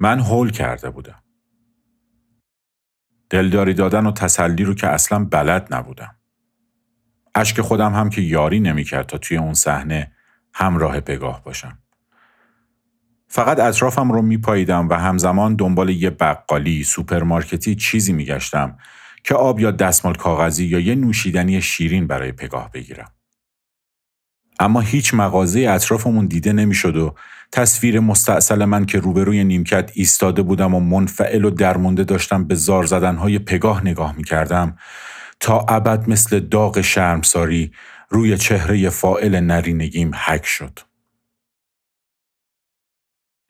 من هول کرده بودم. دلداری دادن و تسلی رو که اصلا بلد نبودم. اشک خودم هم که یاری نمی‌کرد تا توی اون صحنه همراه پگاه باشم. فقط اطرافم رو میپاییدم و همزمان دنبال یه بقالی، سوپرمارکتی چیزی میگشتم که آب یا دستمال کاغذی یا یه نوشیدنی شیرین برای پگاه بگیرم. اما هیچ مغازه اطرافمون دیده نمی‌شد و تصویر مستاصل من که روبروی نیمکت ایستاده بودم و منفعل و درمونده داشتم به زار زدنهای پگاه نگاه می‌کردم تا ابد مثل داغ شرمساری روی چهره فائل نرینگیم حک شد.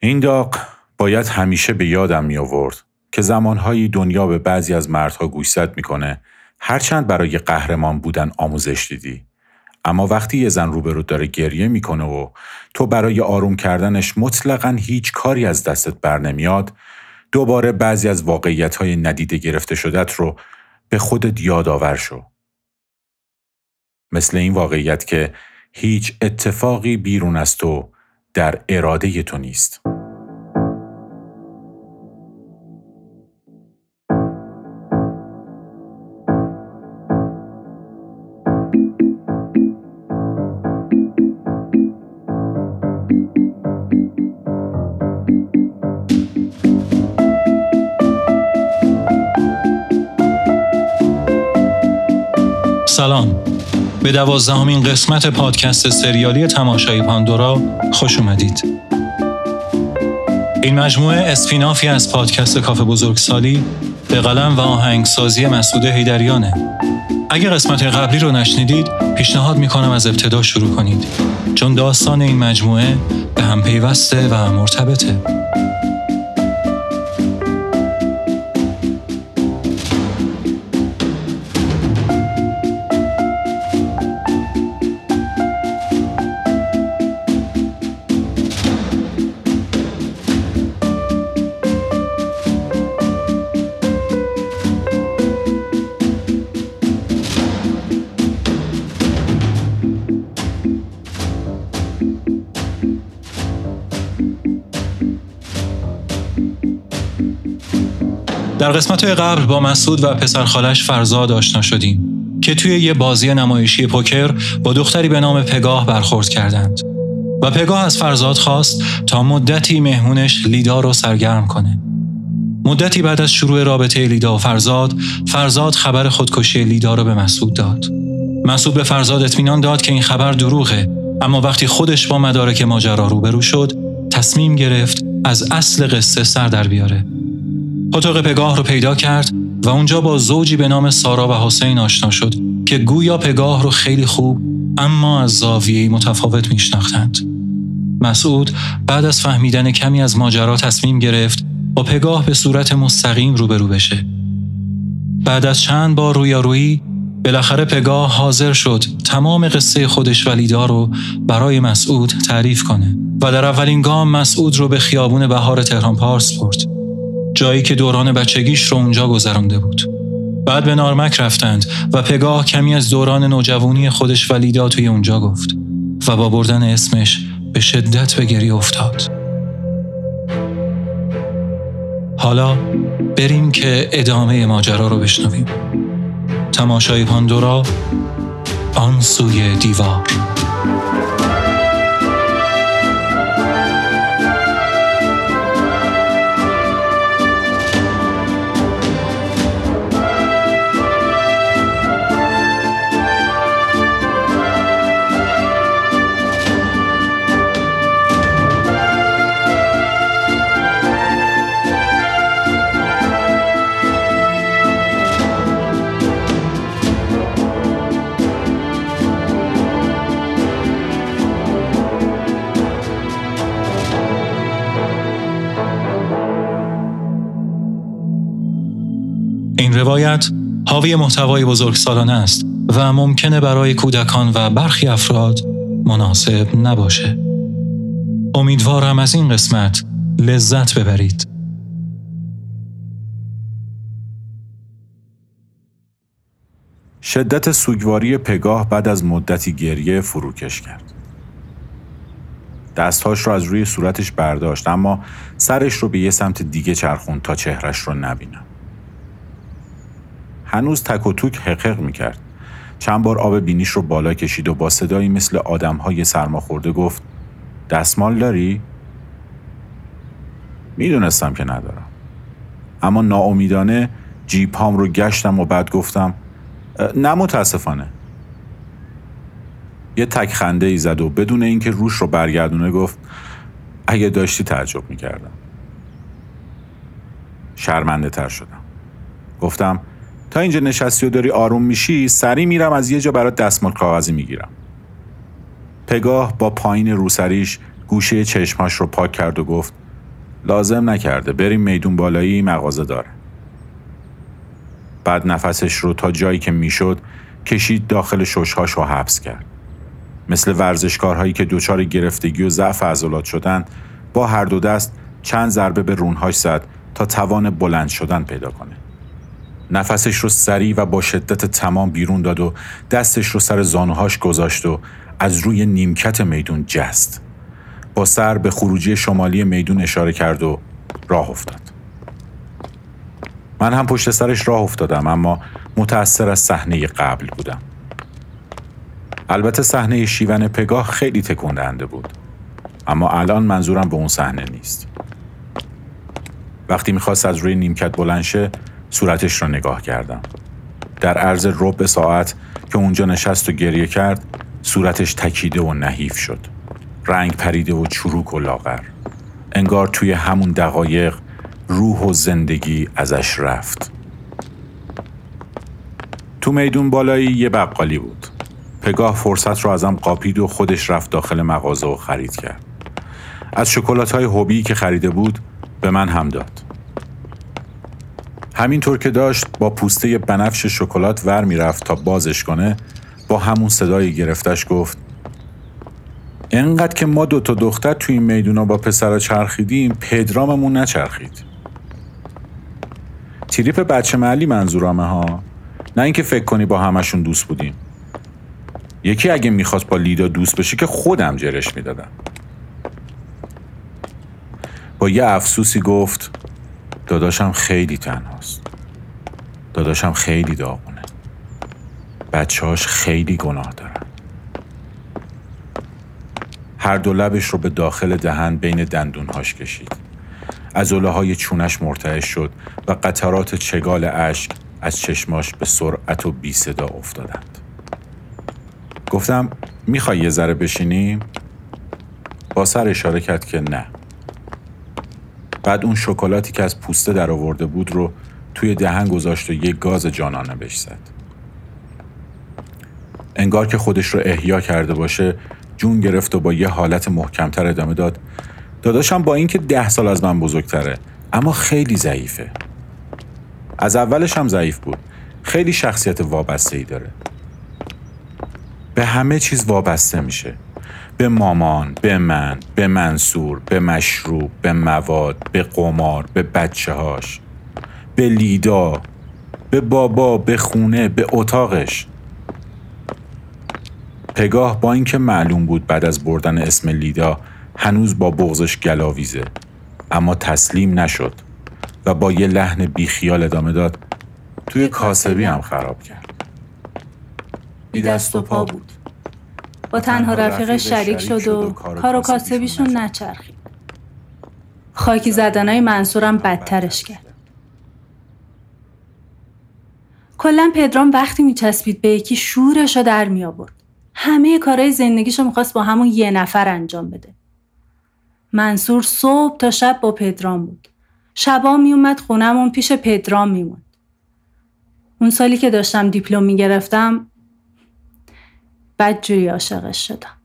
این داغ باید همیشه به یادم می آورد که زمانهایی دنیا به بعضی از مردها گوشزد می‌کنه هرچند برای قهرمان بودن آموزش دیدی اما وقتی یه زن روبرو داره گریه می‌کنه و تو برای آروم کردنش مطلقا هیچ کاری از دستت بر نمیاد دوباره بعضی از واقعیت های ندیده گرفته شدت رو به خودت یادآور شو. مثل این واقعیت که هیچ اتفاقی بیرون از تو در اراده تو نیست. دوازدهمین قسمت پادکست سریالی تماشای پاندورا خوش اومدید. این مجموعه اسپینافی از پادکست کافه بزرگسالی به قلم و آهنگسازی مسعود هیدریانه. اگر قسمت قبلی رو نشنیدید پیشنهاد می‌کنم از ابتدا شروع کنید. چون داستان این مجموعه به هم پیوسته و مرتبطه. در قسمت قبل با مسعود و پسر خالش فرزاد آشنا شدیم که توی یه بازی نمایشی پوکر با دختری به نام پگاه برخورد کردند و پگاه از فرزاد خواست تا مدتی مهمونش لیدا رو سرگرم کنه. مدتی بعد از شروع رابطه لیدا و فرزاد، فرزاد خبر خودکشی لیدا رو به مسعود داد. مسعود به فرزاد اطمینان داد که این خبر دروغه اما وقتی خودش با مدارک ماجرا روبرو شد تصمیم گرفت از اصل قصه سر در بیاره اتاق پگاه رو پیدا کرد و اونجا با زوجی به نام سارا و حسین آشنا شد که گویا پگاه رو خیلی خوب اما از زاویه‌ای متفاوت میشناختند. مسعود بعد از فهمیدن کمی از ماجرا تصمیم گرفت با پگاه به صورت مستقیم روبرو بشه. بعد از چند بار رویارویی بالاخره پگاه حاضر شد تمام قصه خودش و رو برای مسعود تعریف کنه و در اولین گام مسعود رو به خیابون بهار تهران پارس برد. جایی که دوران بچگیش رو اونجا گذرانده بود. بعد به نارمک رفتند و پگاه کمی از دوران نوجوانی خودش و لیدا توی اونجا گفت و با بردن اسمش به شدت به گری افتاد. حالا بریم که ادامه ماجرا رو بشنویم. تماشای پاندورا آن سوی دیوار این روایت حاوی محتوای بزرگسالانه است و ممکنه برای کودکان و برخی افراد مناسب نباشه. امیدوارم از این قسمت لذت ببرید. شدت سوگواری پگاه بعد از مدتی گریه فروکش کرد. دستهاش رو از روی صورتش برداشت اما سرش رو به یه سمت دیگه چرخون تا چهرش رو نبینم هنوز تک و توک حقق می‌کرد. چند بار آب بینیش رو بالا کشید و با صدایی مثل آدم های سرماخورده گفت دستمال داری؟ می‌دونستم که ندارم. اما ناامیدانه جیب هام رو گشتم و بعد گفتم نه متاسفانه. یه تک خنده ای زد و بدون اینکه روش رو برگردونه گفت اگه داشتی تعجب می‌کردم. شرمنده تر شدم. گفتم تا اینجا نشستی و داری آروم میشی سری میرم از یه جا برات دستمال کاغذی می‌گیرم. پگاه با پایین روسریش گوشه چشماش رو پاک کرد و گفت لازم نکرده بریم میدون بالایی مغازه داره. بعد نفسش رو تا جایی که می‌شد کشید داخل ششهاش رو حبس کرد. مثل ورزشکارهایی که دچار گرفتگی و ضعف عضلات شدن با هر دو دست چند ضربه به رونهاش زد تا توان بلند شدن پیدا کنه. نفسش رو سریع و با شدت تمام بیرون داد و دستش رو سر زانوهاش گذاشت و از روی نیمکت میدون جست. با سر به خروجی شمالی میدون اشاره کرد و راه افتاد. من هم پشت سرش راه افتادم اما متأثر از صحنه قبل بودم. البته صحنه شیون پگاه خیلی تکون بود اما الان منظورم به اون صحنه نیست. وقتی می‌خواست از روی نیمکت بلند شه صورتش را نگاه کردم. در عرض ربع ساعت که اونجا نشست و گریه کرد صورتش تکیده و نحیف شد. رنگ پریده و چروک و لاغر. انگار توی همون دقایق روح و زندگی ازش رفت. تو میدون بالایی یه بقالی بود. پگاه فرصت رو ازم قاپید و خودش رفت داخل مغازه و خرید کرد. از شکلات های هوبی که خریده بود به من هم داد. همینطور که داشت با پوسته بنفش شکلات ور می‌رفت تا بازش کنه با همون صدای گرفتش گفت انقدر که ما دوتا دختر توی این میدونا با پسرا چرخیدیم پدراممون نچرخید. تریپ بچه محلی منظورامه ها نه اینکه فکر کنی با همشون دوست بودیم. یکی اگه می‌خواست با لیدا دوست بشه که خودم جرش می‌دادم. با یه افسوسی گفت داداشم خیلی تنهاست. داداشم خیلی داغونه. بچهاش خیلی گناه دارن. هر دو لبش رو به داخل دهن بین دندونهاش کشید. از های چونش مرتعش شد و قطرات چگال اشک از چشماش به سرعت و بی صدا افتادند. گفتم می‌خوای یه ذره بشینیم؟ با سر اشاره کرد که نه. بعد اون شکلاتی که از پوسته در آورده بود رو توی دهن گذاشت و یه گاز جانانه بش زد. انگار که خودش رو احیا کرده باشه جون گرفت و با یه حالت محکمتر ادامه داد. داداشم با اینکه ده سال از من بزرگتره اما خیلی ضعیفه. از اولش هم ضعیف بود. خیلی شخصیت وابسته ای داره. به همه چیز وابسته میشه. به مامان، به من، به منصور، به مشروب، به مواد، به قمار، به بچه هاش به لیدا به بابا، به خونه، به اتاقش. پگاه با اینکه معلوم بود بعد از بردن اسم لیدا هنوز با بغزش گلاویزه اما تسلیم نشد و با یه لحن بیخیال ادامه داد توی کاسبی هم خراب کرد. بی دست و پا بود. با تنها رفیق شریک شد و کار و کاسبیشون نچرخید خاکی زدنهای منصورم بدترش کرد کلا پدرام وقتی میچسبید به یکی شورش رو در می آورد. همه کارهای زندگیشو می‌خواست با همون یه نفر انجام بده. منصور صبح تا شب با پدرام بود. شبا میومد خونمون پیش پدرام میموند. اون سالی که داشتم دیپلم می‌گرفتم بدجوری عاشقش شدم.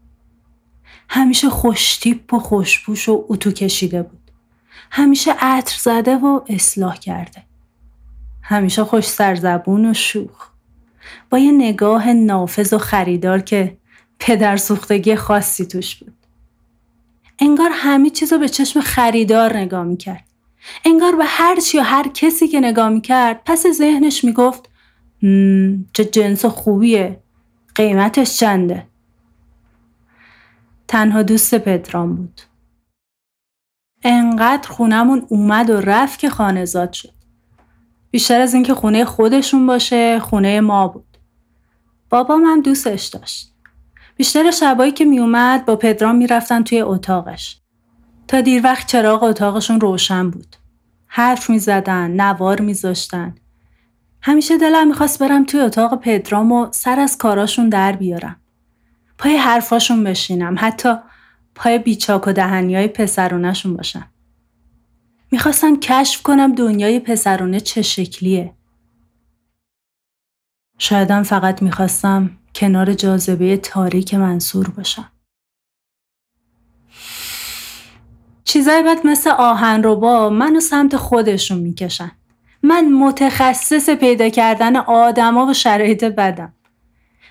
همیشه خوشتیپ و خوشبوش و اتو کشیده بود. همیشه عطر زده و اصلاح کرده. همیشه خوش سرزبون و شوخ. با یه نگاه نافذ و خریدار که پدر سوختگی خاصی توش بود. انگار همه چیز رو به چشم خریدار نگاه می‌کرد. انگار به هر چی و هر کسی که نگاه می‌کرد پس ذهنش می‌گفت چه جنس خوبیه قیمتش چنده تنها دوست پدرام بود. انقدر خونمون اومد و رفت که خانهزاد شد. بیشتر از اینکه خونه خودشون باشه خونه ما بود. بابام هم دوستش داشت. بیشتر شبایی که میومد با پدرام می‌رفتن توی اتاقش. تا دیر وقت چراغ اتاقشون روشن بود. حرف می‌زدن، نوار میذاشتن. همیشه دلم می‌خواست برم توی اتاق پدرام و سر از کاراشون در بیارم. پای حرفاشون بشینم. حتی پای بیچاک و دهنی های پسرونشون باشم. می‌خواستم کشف کنم دنیای پسرونه چه شکلیه. شایدم فقط می‌خواستم کنار جاذبه تاریک منصور باشم. چیزای بد مثل آهن رو با منو سمت خودشون می‌کشن. من متخصص پیدا کردن آدما و شرایط بدم.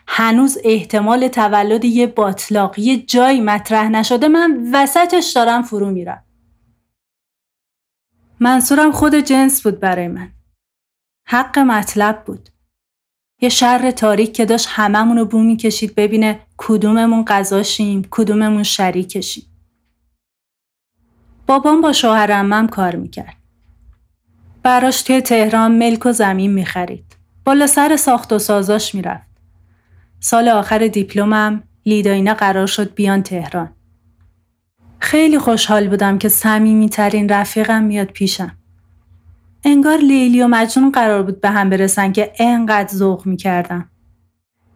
هنوز احتمال تولد یه باطلاق یه جایی مطرح نشده من وسطش دارم فرو میرم. منصورم خود جنس بود برای من. حق مطلب بود. یه شر تاریک که داشت هممون رو بو می‌کشید ببینه کدوممون قضاشیم کدوممون شریکشیم. بابام با شوهرمم کار می‌کرد. براش توی تهران ملک و زمین می‌خرید. بالا سر ساخت و سازاش می‌رفت. سال آخر دیپلمم لیداینا قرار شد بیان تهران. خیلی خوشحال بودم که سمیمی ترین رفیقم میاد پیشم. انگار لیلی و مجنون قرار بود به هم برسن که انقدر ذوق می‌کردم.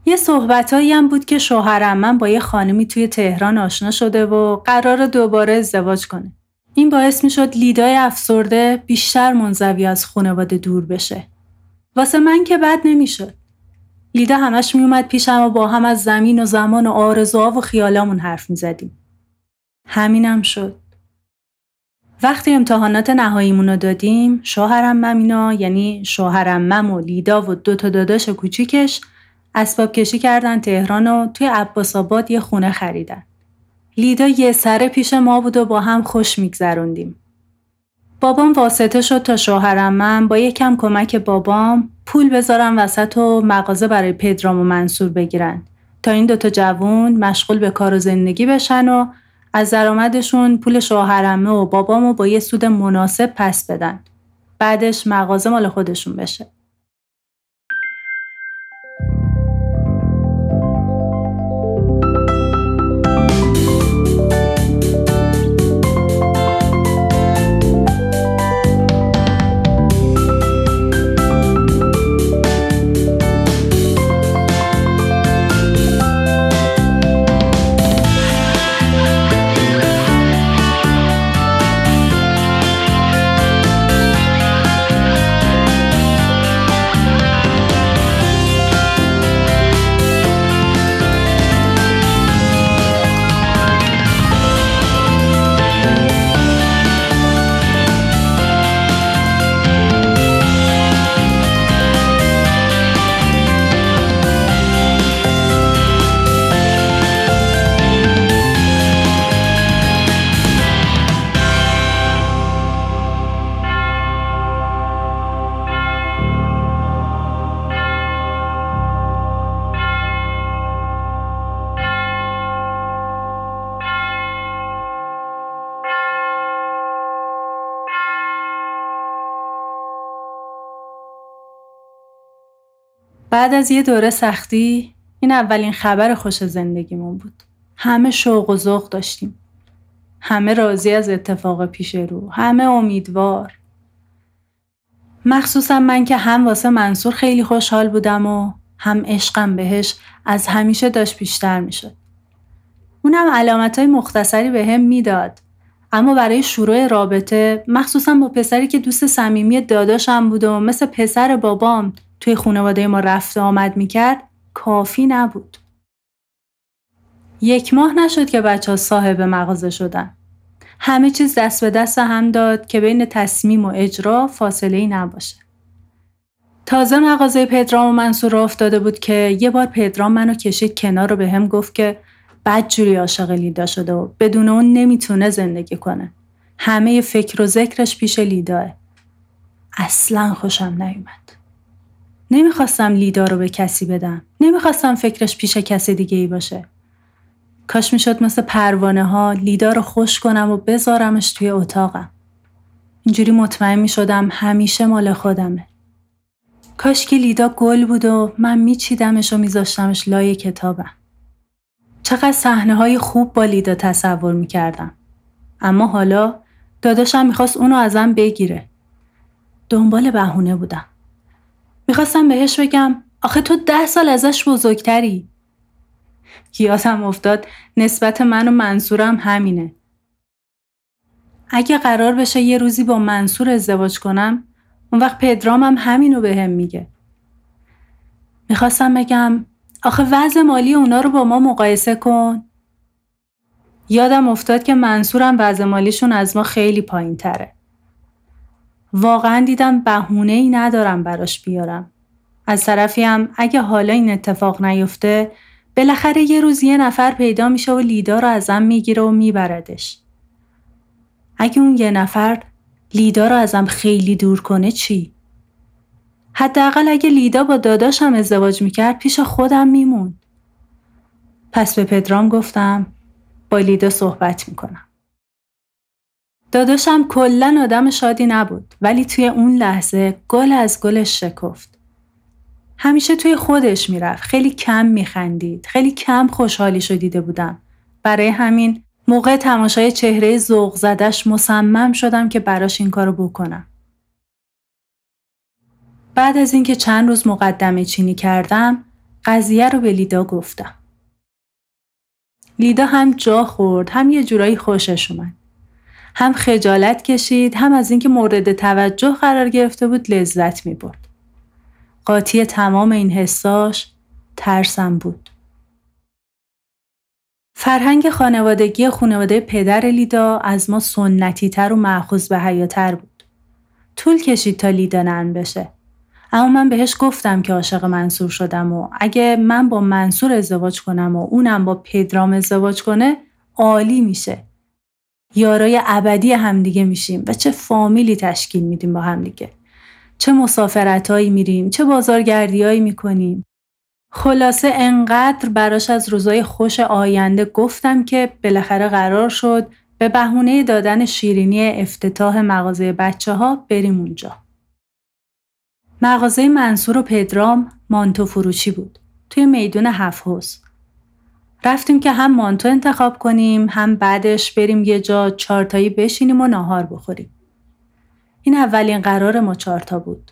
یه صحبتایی هم بود که شوهرم من با یه خانمی توی تهران آشنا شده و قرار دوباره ازدواج کنه. این باعث می شد لیدای افسرده بیشتر منزوی از خانواده دور بشه. واسه من که بد نمی‌شد. لیدا همش میومد پیشم و با هم از زمین و زمان و آرزوها و خیالامون حرف می‌زدیم. همینم شد. وقتی امتحانات نهاییمون رو دادیم شوهرم ممینا یعنی شوهرم مم و لیدا و دو تا داداش کوچیکش اسباب کشی کردن تهران و توی عباس آباد یه خونه خریدن. لیدا یه سر پیش ما بود و با هم خوش میگذروندیم. بابام واسطه شد تا شوهرم من با یکم کمک بابام پول بذارم وسط و مغازه برای پدرام و منصور بگیرن تا این دوتا جوون مشغول به کار و زندگی بشن و از درآمدشون پول شوهرمه و بابامو با یه سود مناسب پس بدن. بعدش مغازه مال خودشون بشه. بعد از یه دوره سختی این اولین خبر خوش زندگیمون بود. همه شوق و ذوق داشتیم. همه راضی از اتفاق پیش رو. همه امیدوار. مخصوصا من که هم واسه منصور خیلی خوشحال بودم و هم عشقم بهش از همیشه داشت بیشتر می‌شد. اونم علامت های مختصری به هم می‌داد. اما برای شروع رابطه مخصوصا با پسری که دوست صمیمی داداشم بود و مثل پسر بابام توی خانواده ما رفت آمد می‌کرد کافی نبود. یک ماه نشد که بچه ها صاحب مغازه شدن. همه چیز دست به دست هم داد که بین تصمیم و اجرا فاصله ای نباشه. تازه مغازه پدرام و منصور افتاده بود که یه بار پدرام منو کشید کنار و به هم گفت که بدجوری عاشق لیدا شده و بدون اون نمی‌تونه زندگی کنه. همه فکر و ذکرش پیش لیداه. اصلا خوشم نیومد. نمی‌خواستم لیدا رو به کسی بدم. نمی‌خواستم فکرش پیش کسی دیگه ای باشه. کاش می‌شد مثل پروانه ها لیدا رو خوش کنم و بذارمش توی اتاقم. اینجوری مطمئن می شدم همیشه مال خودمه. کاش که لیدا گل بود و من میچیدمش و میذاشتمش لای کتابم. چقدر صحنه های خوب با لیدا تصور می‌کردم. اما حالا داداشم می‌خواست اونو ازم بگیره. دنبال بهونه بودم. می‌خواستم بهش بگم آخه تو ده سال ازش بزرگتری. یادم افتاد نسبت من و منصورم همینه. اگه قرار بشه یه روزی با منصور ازدواج کنم اون وقت پدرامم همینو به هم میگه. می‌خواستم بگم آخه وضع مالی اونا رو با ما مقایسه کن. یادم افتاد که منصورم وضع مالیشون از ما خیلی پایین تره. واقعا دیدم بهونه ای ندارم براش بیارم. از طرفی هم اگه حالا این اتفاق نیفته بالاخره یه روز یه نفر پیدا میشه و لیدا رو ازم می‌گیره و میبردش. اگه اون یه نفر لیدا رو ازم خیلی دور کنه چی؟ حداقل اگه لیدا با داداشم ازدواج می‌کرد پیش خودم میمون. پس به پدرام گفتم با لیدا صحبت می‌کنم. داداشم کلا آدم شادی نبود ولی توی اون لحظه گل از گلش شکفت. همیشه توی خودش می‌رفت. خیلی کم میخندید. خیلی کم خوشحالی دیده بودم. برای همین موقع تماشای چهره زوغ زدش مصمم شدم که براش این کارو بکنم. بعد از اینکه چند روز مقدمه چینی کردم قضیه رو به لیدا گفتم. لیدا هم جا خورد هم یه جورایی خوشش اومد. هم خجالت کشید هم از اینکه مورد توجه قرار گرفته بود لذت می برد. قاطی تمام این حساش ترسم بود. فرهنگ خانوادگی خانواده پدر لیدا از ما سنتی تر و معخوض به حیاتر بود. طول کشید تا لیدا نن بشه. اما من بهش گفتم که عاشق منصور شدم و اگه من با منصور ازدواج کنم و اونم با پدرام ازدواج کنه عالی میشه. یارای ابدی همدیگه میشیم و چه فامیلی تشکیل میدیم با همدیگه. چه مسافرتهایی میریم، چه بازارگردیهایی می‌کنیم. خلاصه انقدر براش از روزای خوش آینده گفتم که بالاخره قرار شد به بهونه دادن شیرینی افتتاح مغازه بچه ها بریم اونجا. مغازه منصور و پدرام مانتو فروشی بود. توی میدون هفت رفتیم که هم مانتو انتخاب کنیم هم بعدش بریم یه جا چارتایی بشینیم و ناهار بخوریم. این اولین قرار ما چارتا بود.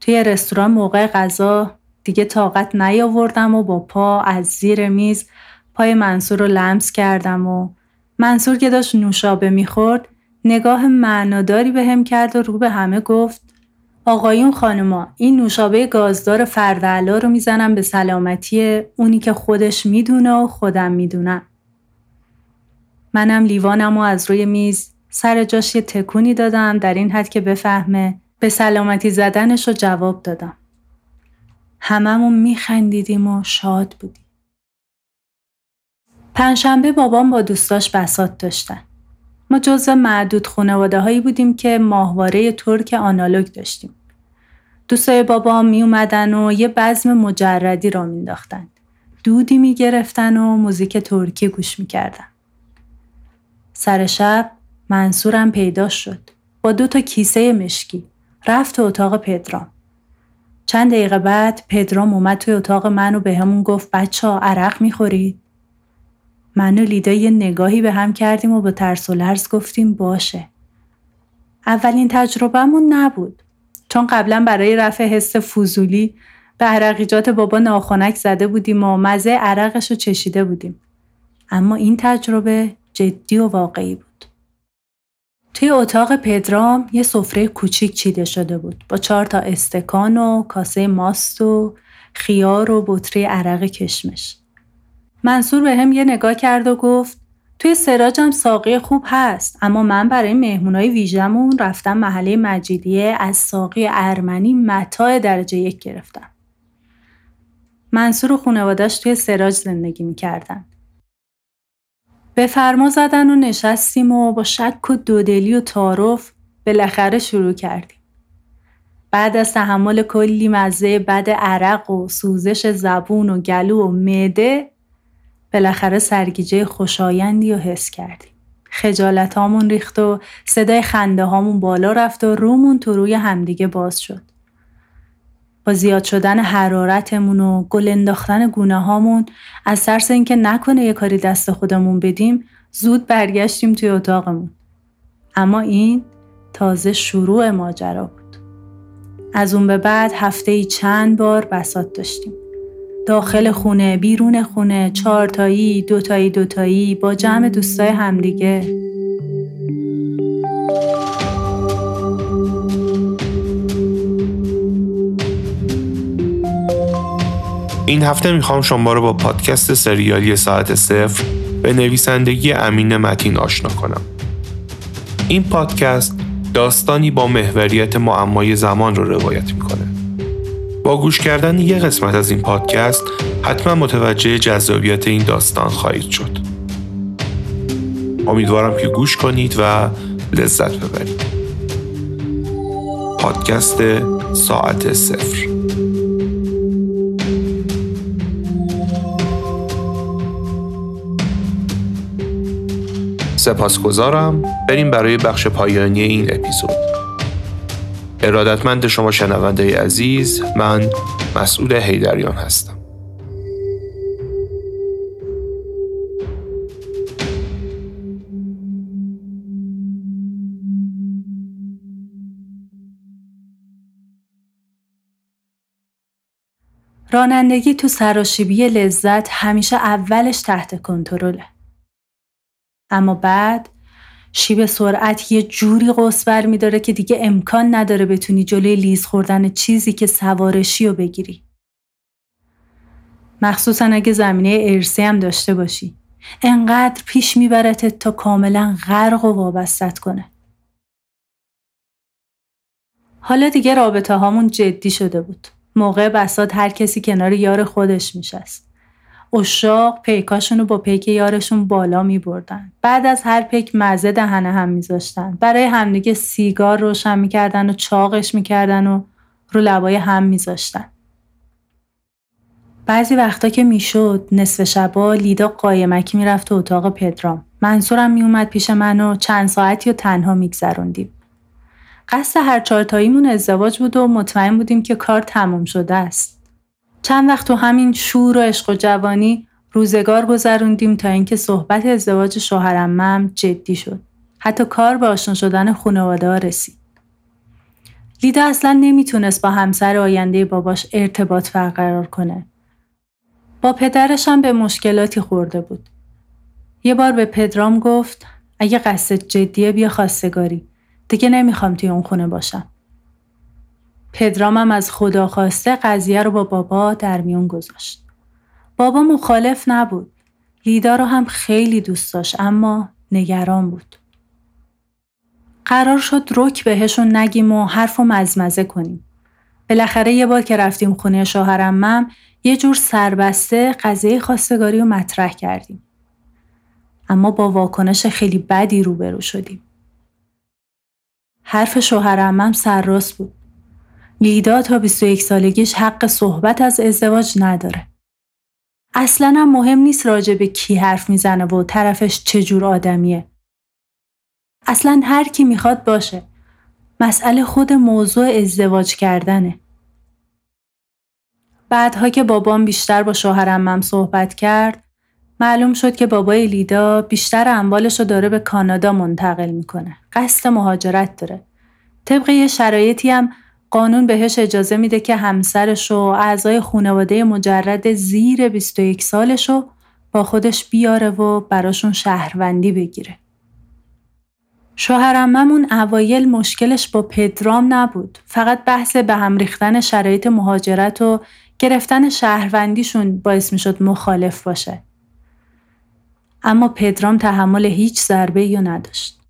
توی رستوران موقع غذا دیگه طاقت نیاوردم و با پا از زیر میز پای منصور رو لمس کردم و منصور که داشت نوشابه می‌خورد نگاه معناداری به هم کرد و رو به همه گفت آقایون خانما این نوشابه گازدار فردعلا رو می‌زنم به سلامتی اونی که خودش می‌دونه و خودم می‌دونم. منم لیوانم و از روی میز سر جاش یه تکونی دادم در این حد که بفهمه به سلامتی زدنش رو جواب دادم. هممون میخندیدیم و شاد بودیم. پنجشنبه بابام با دوستاش بسات داشتن. ما جزو معدود خانواده هایی بودیم که ماهواره ترک آنالوگ داشتیم. دوستای بابا می اومدن و یه بزم مجردی را مینداختن. دودی می گرفتن و موزیک ترکی گوش می کردن. سر شب منصورم پیدا شد. با دو تا کیسه مشکی. رفت تو اتاق پدرام. چند دقیقه بعد پدرام اومد توی اتاق من و به همون گفت بچه ها عرق می‌خورید؟ من و لیدا یه نگاهی به هم کردیم و با ترس و لرز گفتیم باشه. اولین تجربهمون نبود. چون قبلا برای رفع حس فضولی به عرقیجات بابا ناخونک زده بودیم و مزه عرقش رو چشیده بودیم. اما این تجربه جدی و واقعی بود. توی اتاق پدرام یه سفره کوچیک چیده شده بود با چهار تا استکان و کاسه ماست و خیار و بطری عرق کشمش. منصور به هم یه نگاه کرد و گفت توی سراجم ساقی خوب هست اما من برای مهمونای ویژمون رفتم محله مجیدیه از ساقی ارمنی متاع درجه یک گرفتم. منصور و خانوادش توی سراج زندگی می‌کردن. به فرما زدن و نشستیم و با شک و دودلی و تعارف بالاخره شروع کردیم. بعد از تحمل کلی مزه بد عرق و سوزش زبون و گلو و معده بالاخره سرگیجه خوشایندی و حس کردیم. خجالت هامون ریخت و صدای خنده هامون بالا رفت و رومون تو روی همدیگه باز شد. با زیاد شدن حرارتمون و گل انداختن گونه هامون از ترس اینکه نکنه یه کاری دست خودمون بدیم زود برگشتیم توی اتاقمون. اما این تازه شروع ماجرا بود. از اون به بعد هفته ای چند بار بسات داشتیم. داخل خونه، بیرون خونه، چهارتایی، دوتایی دوتایی با جمع دوستای همدیگه. این هفته می‌خوام شما رو با پادکست سریالی ساعت صفر به نویسندگی امین متین آشنا کنم. این پادکست داستانی با محوریت معمای زمان رو روایت می‌کنه. با گوش کردن یه قسمت از این پادکست حتما متوجه جذابیت این داستان خواهید شد. امیدوارم که گوش کنید و لذت ببرید. پادکست ساعت صفر سپاسگزارم بریم برای بخش پایانی این اپیزود ارادتمند شما شنونده عزیز من مسئول هیدریان هستم رانندگی تو سراشیبی لذت همیشه اولش تحت کنترله. اما بعد شیب سرعت یه جوری قوس بر میداره که دیگه امکان نداره بتونی جلوی لیز خوردن چیزی که سوارشی رو بگیری. مخصوصا اگه زمینه ارسی هم داشته باشی. انقدر پیش میبرتت تا کاملا غرق و وابستت کنه. حالا دیگه رابطه هامون جدی شده بود. موقع بسات هر کسی کنار یار خودش میشست. اشاق پیکاشون رو با پیک یارشون بالا می بردن. بعد از هر پیک مزه دهنه هم میذاشتن. برای همدیگه سیگار روشن می‌کردن و چاقش می‌کردن و رو لبای هم میذاشتن. بعضی وقتا که می‌شد نصف شبا لیدا قایمکی می‌رفت تو اتاق پدرام. منصورم میومد پیش من و چند ساعتی و تنها میگذروندیم. قصد هر چارتاییمون ازدواج بود و مطمئن بودیم که کار تموم شده است. چند وقت تو همین شور و عشق و جوانی روزگار گذروندیم تا اینکه صحبت ازدواج شوهرمم جدی شد. حتی کار به آشنا شدن خانواده ها رسید. لیدا اصلا نمی‌تونست با همسر آینده باباش ارتباط برقرار کنه. با پدرش هم به مشکلاتی خورده بود. یه بار به پدرام گفت اگه قصد جدیه بیا خواستگاری. دیگه نمی‌خوام توی اون خونه باشم. پدرامم از خدا خواسته قضیه رو با بابا در میون گذاشت. بابا مخالف نبود. لیدا رو هم خیلی دوست داشت اما نگران بود. قرار شد رک بهشون نگیم و حرف و مزمزه کنیم. بالاخره یه بار که رفتیم خونه شوهرمم یه جور سربسته قضیه خواستگاری رو مطرح کردیم. اما با واکنش خیلی بدی روبرو شدیم. حرف شوهرمم سرراست بود. لیدا تا 21 سالگیش حق صحبت از ازدواج نداره. اصلا هم مهم نیست راجع به کی حرف می‌زنه و طرفش چجور آدمیه. اصلا هر کی می‌خواد باشه. مسئله خود موضوع ازدواج کردنه. بعدها که بابام بیشتر با شوهرم صحبت کرد معلوم شد که بابای لیدا بیشتر اموالش رو داره به کانادا منتقل می‌کنه. قصد مهاجرت داره. طبق یه شرایطی هم قانون بهش اجازه میده که همسرش و اعضای خانواده مجرد زیر 21 سالش رو با خودش بیاره و براشون شهروندی بگیره. شوهرممون اوایل مشکلش با پدرام نبود. فقط بحث به هم ریختن شرایط مهاجرت و گرفتن شهروندیشون باعث می‌شد مخالف باشه. اما پدرام تحمل هیچ ضربه یا نداشت.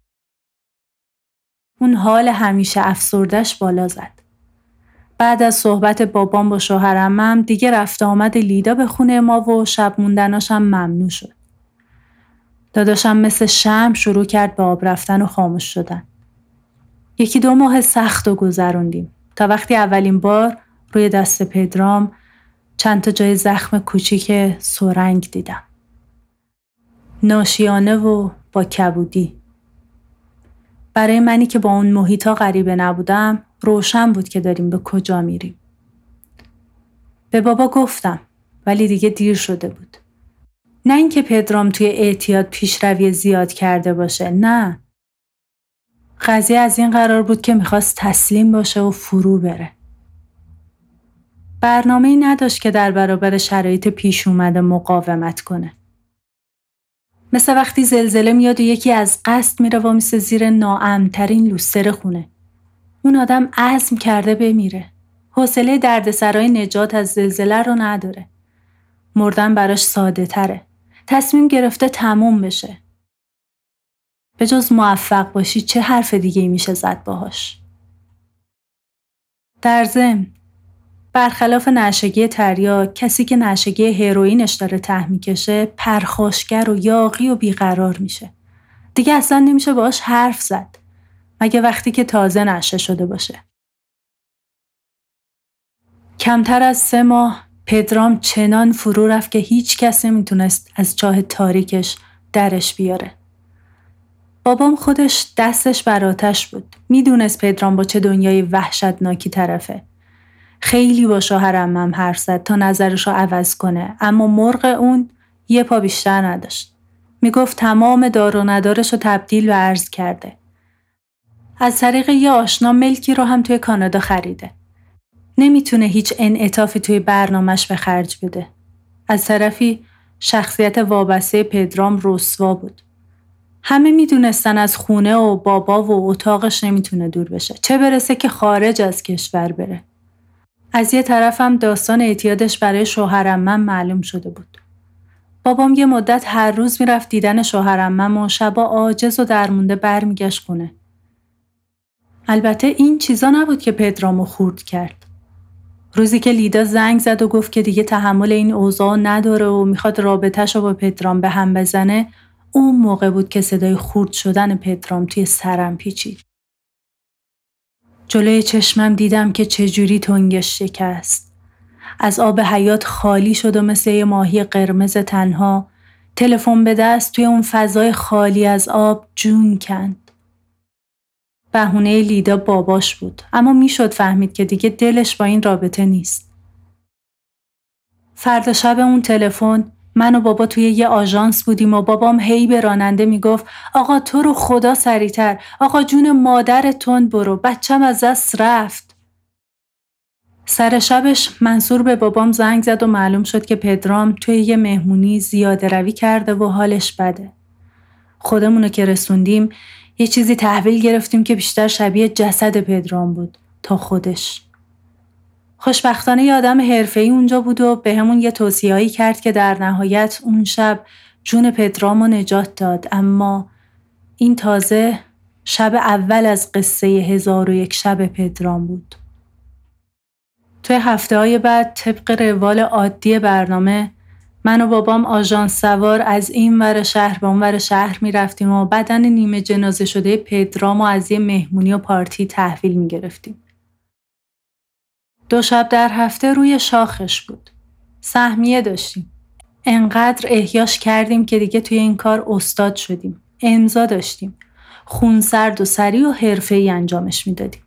اون حال همیشه افسردش بالا زد. بعد از صحبت بابام با شوهرمم دیگه رفت آمد لیدا به خونه ما و شب موندناشم ممنوع شد. داداشم مثل شم شروع کرد به آب رفتن و خاموش شدن. یکی دو ماه سخت و گذروندیم تا وقتی اولین بار روی دست پدرام چند تا جای زخم کوچیک سرنگ دیدم. ناشیانه و با کبودی. برای منی که با اون محیطا غریبه نبودم روشن بود که داریم به کجا میریم. به بابا گفتم ولی دیگه دیر شده بود. نه اینکه پدرام توی اعتیاد پیشروی زیاد کرده باشه نه قضیه از این قرار بود که می‌خواست تسلیم باشه و فرو بره برنامه ای نداشت که در برابر شرایط پیش اومده مقاومت کنه مثل وقتی زلزله میاد و یکی از قصد میره و مثل زیر ناامترین لوستر خونه اون آدم عزم کرده بمیره حوصله دردسرای نجات از زلزله رو نداره مردن براش ساده تره تصمیم گرفته تموم بشه. به جز موفق باشی چه حرف دیگه میشه زد باهاش؟ در ضمن برخلاف نشگی تریا کسی که نشگی هروئینش داره ته می‌کشه پرخاشگر و یاقی و بیقرار میشه. دیگه اصلا نمیشه باهاش حرف زد. مگه وقتی که تازه نشه شده باشه. کمتر از سه ماه پدرام چنان فرو رفت که هیچ کس نمی‌تونست از چاه تاریکش درش بیاره. بابام خودش دستش بر آتش بود. می‌دونست پدرام با چه دنیای وحشتناکی طرفه. خیلی با شوهر امم حرف زد تا نظرش رو عوض کنه اما مرغ اون یه پا بیشتر نداشت. می‌گفت تمام دار و ندارش رو تبدیل به ارز کرده. از طریق یه آشنا ملکی رو هم توی کانادا خریده. نمی‌تونه هیچ انعطافی توی برنامهش به خرج بده. از طرفی شخصیت وابسته پدرام رسوا بود. همه می‌دونستن از خونه و بابا و اتاقش نمی‌تونه دور بشه. چه برسه که خارج از کشور بره. از یه طرفم داستان اعتیادش برای شوهرم من معلوم شده بود. بابام یه مدت هر روز می‌رفت دیدن شوهرم من و شبا عاجز و درمونده برمیگشت خونه. البته این چیزا نبود که پدرامو خورد کرد. روزی که لیدا زنگ زد و گفت که دیگه تحمل این اوضاع نداره و می‌خواد رابطهش رو با پدرام به هم بزنه اون موقع بود که صدای خورد شدن پدرام توی سرم پیچید. جلوی چشمم دیدم که چجوری تنگش شکست. از آب حیات خالی شد و مثل یه ماهی قرمز تنها تلفن به دست توی اون فضای خالی از آب جون کند. بهونه لیدا باباش بود. اما می‌شد فهمید که دیگه دلش با این رابطه نیست. فردا شب اون تلفن من و بابا توی یه آژانس بودیم و بابام هی به راننده می‌گفت آقا تو رو خدا سریتر آقا جون مادر تند برو بچم از دست رفت. سر شبش منصور به بابام زنگ زد و معلوم شد که پدرام توی یه مهمونی زیاده روی کرده و حالش بده. خودمونو که رسوندیم یه چیزی تحویل گرفتیم که بیشتر شبیه جسد پدرام بود تا خودش. خوشبختانه یه آدم حرفه‌ای اونجا بود و به همون یه توصیهایی کرد که در نهایت اون شب جون پدرام رو نجات داد اما این تازه شب اول از قصه هزار و یک شب پدرام بود. توی هفته های بعد طبق روال عادی برنامه من و بابام آژانس سوار از این ور شهر به اون ور شهر می رفتیم و بدن نیمه جنازه شده پدرام و از یه مهمونی و پارتی تحویل می گرفتیم. دو شب در هفته روی شاخش بود. سهمیه داشتیم. انقدر احیاش کردیم که دیگه توی این کار استاد شدیم. امضا داشتیم. خونسرد و سریع و حرفه‌ای انجامش می‌دادیم.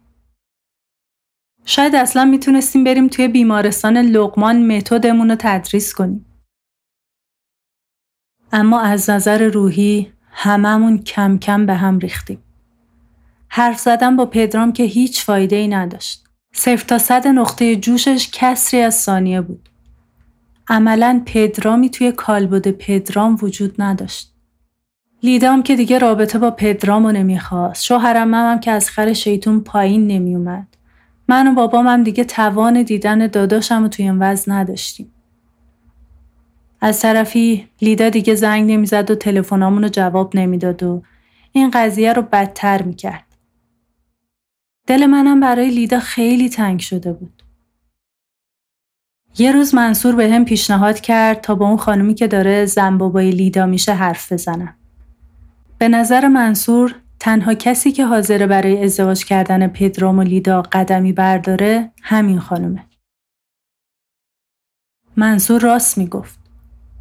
شاید اصلا می‌تونستیم بریم توی بیمارستان لقمان متدمون رو تدریس کنیم. اما از نظر روحی هممون کم کم به هم ریختیم. حرف زدن با پدرام که هیچ فایده ای نداشت. صرف تا صد نقطه جوشش کسری از ثانیه بود. عملا پدرامی توی کالبد پدرام وجود نداشت. لیدام که دیگه رابطه با پدرامو نمی‌خواست. شوهرم هم که از خر شیطون پایین نمیومد. من و بابام هم دیگه توان دیدن داداشم رو توی این وضع نداشتیم. از طرفی لیدا دیگه زنگ نمی‌زد و تلفنامون رو جواب نمی‌داد و این قضیه رو بدتر می‌کرد. دل منم برای لیدا خیلی تنگ شده بود. یه روز منصور به هم پیشنهاد کرد تا با اون خانومی که داره زن بابای لیدا میشه حرف بزنم. به نظر منصور تنها کسی که حاضر برای ازدواج کردن پدرام و لیدا قدمی برداره همین خانومه. منصور راست می‌گفت.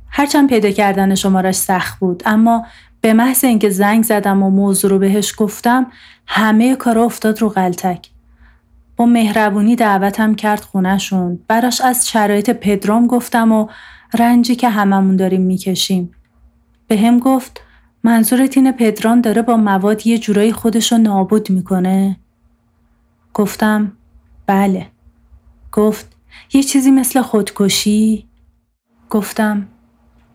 هرچند پیدا کردن شمارش سخت بود اما به محض اینکه زنگ زدم و موضوع رو بهش گفتم همه کارا افتاد رو غلطک با مهربونی دعوتم کرد خونهشون براش از شرایط پدرام گفتم و رنجی که هممون داریم می‌کشیم به هم گفت منظورت اینه پدرام داره با مواد یه جورایی خودشو نابود می‌کنه؟ گفتم بله گفت یه چیزی مثل خودکشی؟ گفتم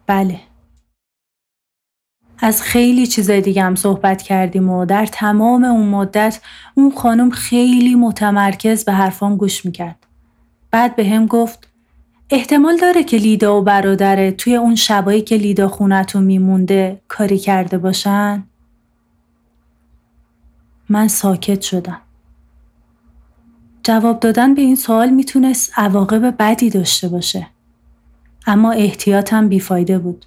بله از خیلی چیزای دیگه هم صحبت کردیم و در تمام اون مدت اون خانم خیلی متمرکز به حرفام گوش می‌کرد. بعد به هم گفت احتمال داره که لیدا و برادره توی اون شبایی که لیدا خونتون میمونده کاری کرده باشن؟ من ساکت شدم. جواب دادن به این سوال می‌تونست عواقب بدی داشته باشه. اما احتیاطم بیفایده بود.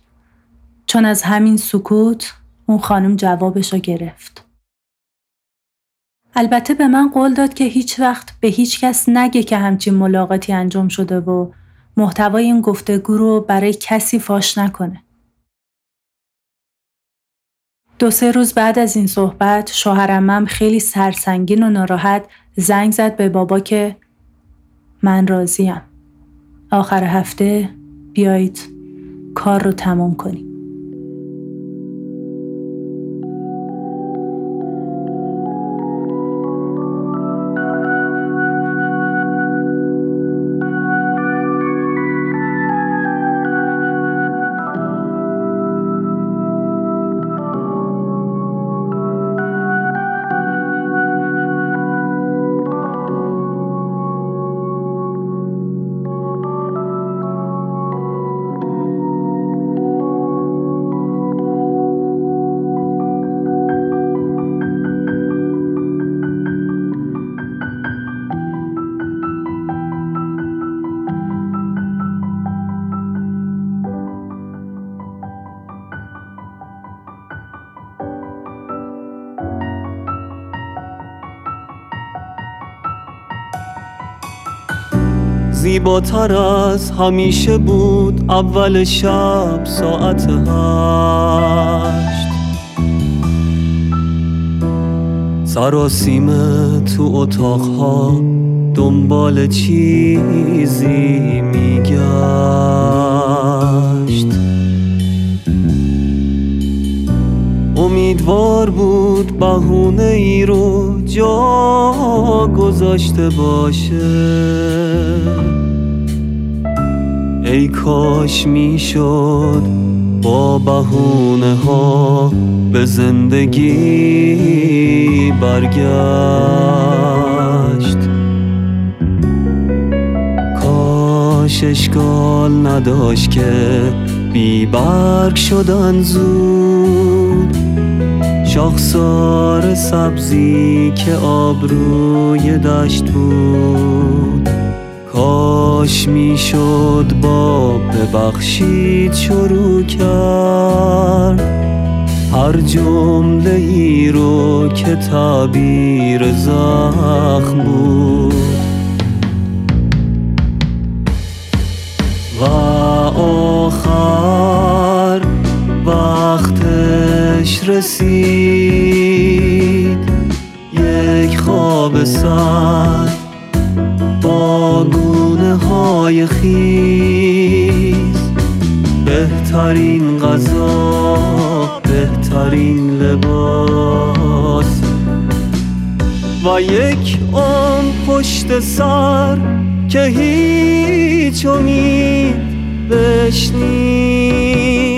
چون از همین سکوت اون خانم جوابش رو گرفت. البته به من قول داد که هیچ وقت به هیچ کس نگه که همچین ملاقاتی انجام شده و محتوای این گفتگو رو برای کسی فاش نکنه. دو سه روز بعد از این صحبت شوهرمم خیلی سرسنگین و ناراحت زنگ زد به بابا که من راضیم. آخر هفته بیایید کار رو تمام کنیم. زیباتر از همیشه بود اول شب ساعت هشت. سراسیمه تو اتاقها دنبال چیزی میگشت. امیدوار بود بهونه ای رو جا گذاشته باشه. ای کاش می‌شد با بهونه ها به زندگی برگشت. کاش اشکال نداشت که بی برگ شدن زود. شاخسار سبزی که آبروی دشت بود. کاش می‌شد با ببخشید شروع کرد. هر جمله ای رو که تعبیر زخم بود. و آخر وقتش رسید. یک خواب سر با های خیز. بهترین غذا بهترین لباس. و یک آن پشت سر که هیچ امید بهش نیست.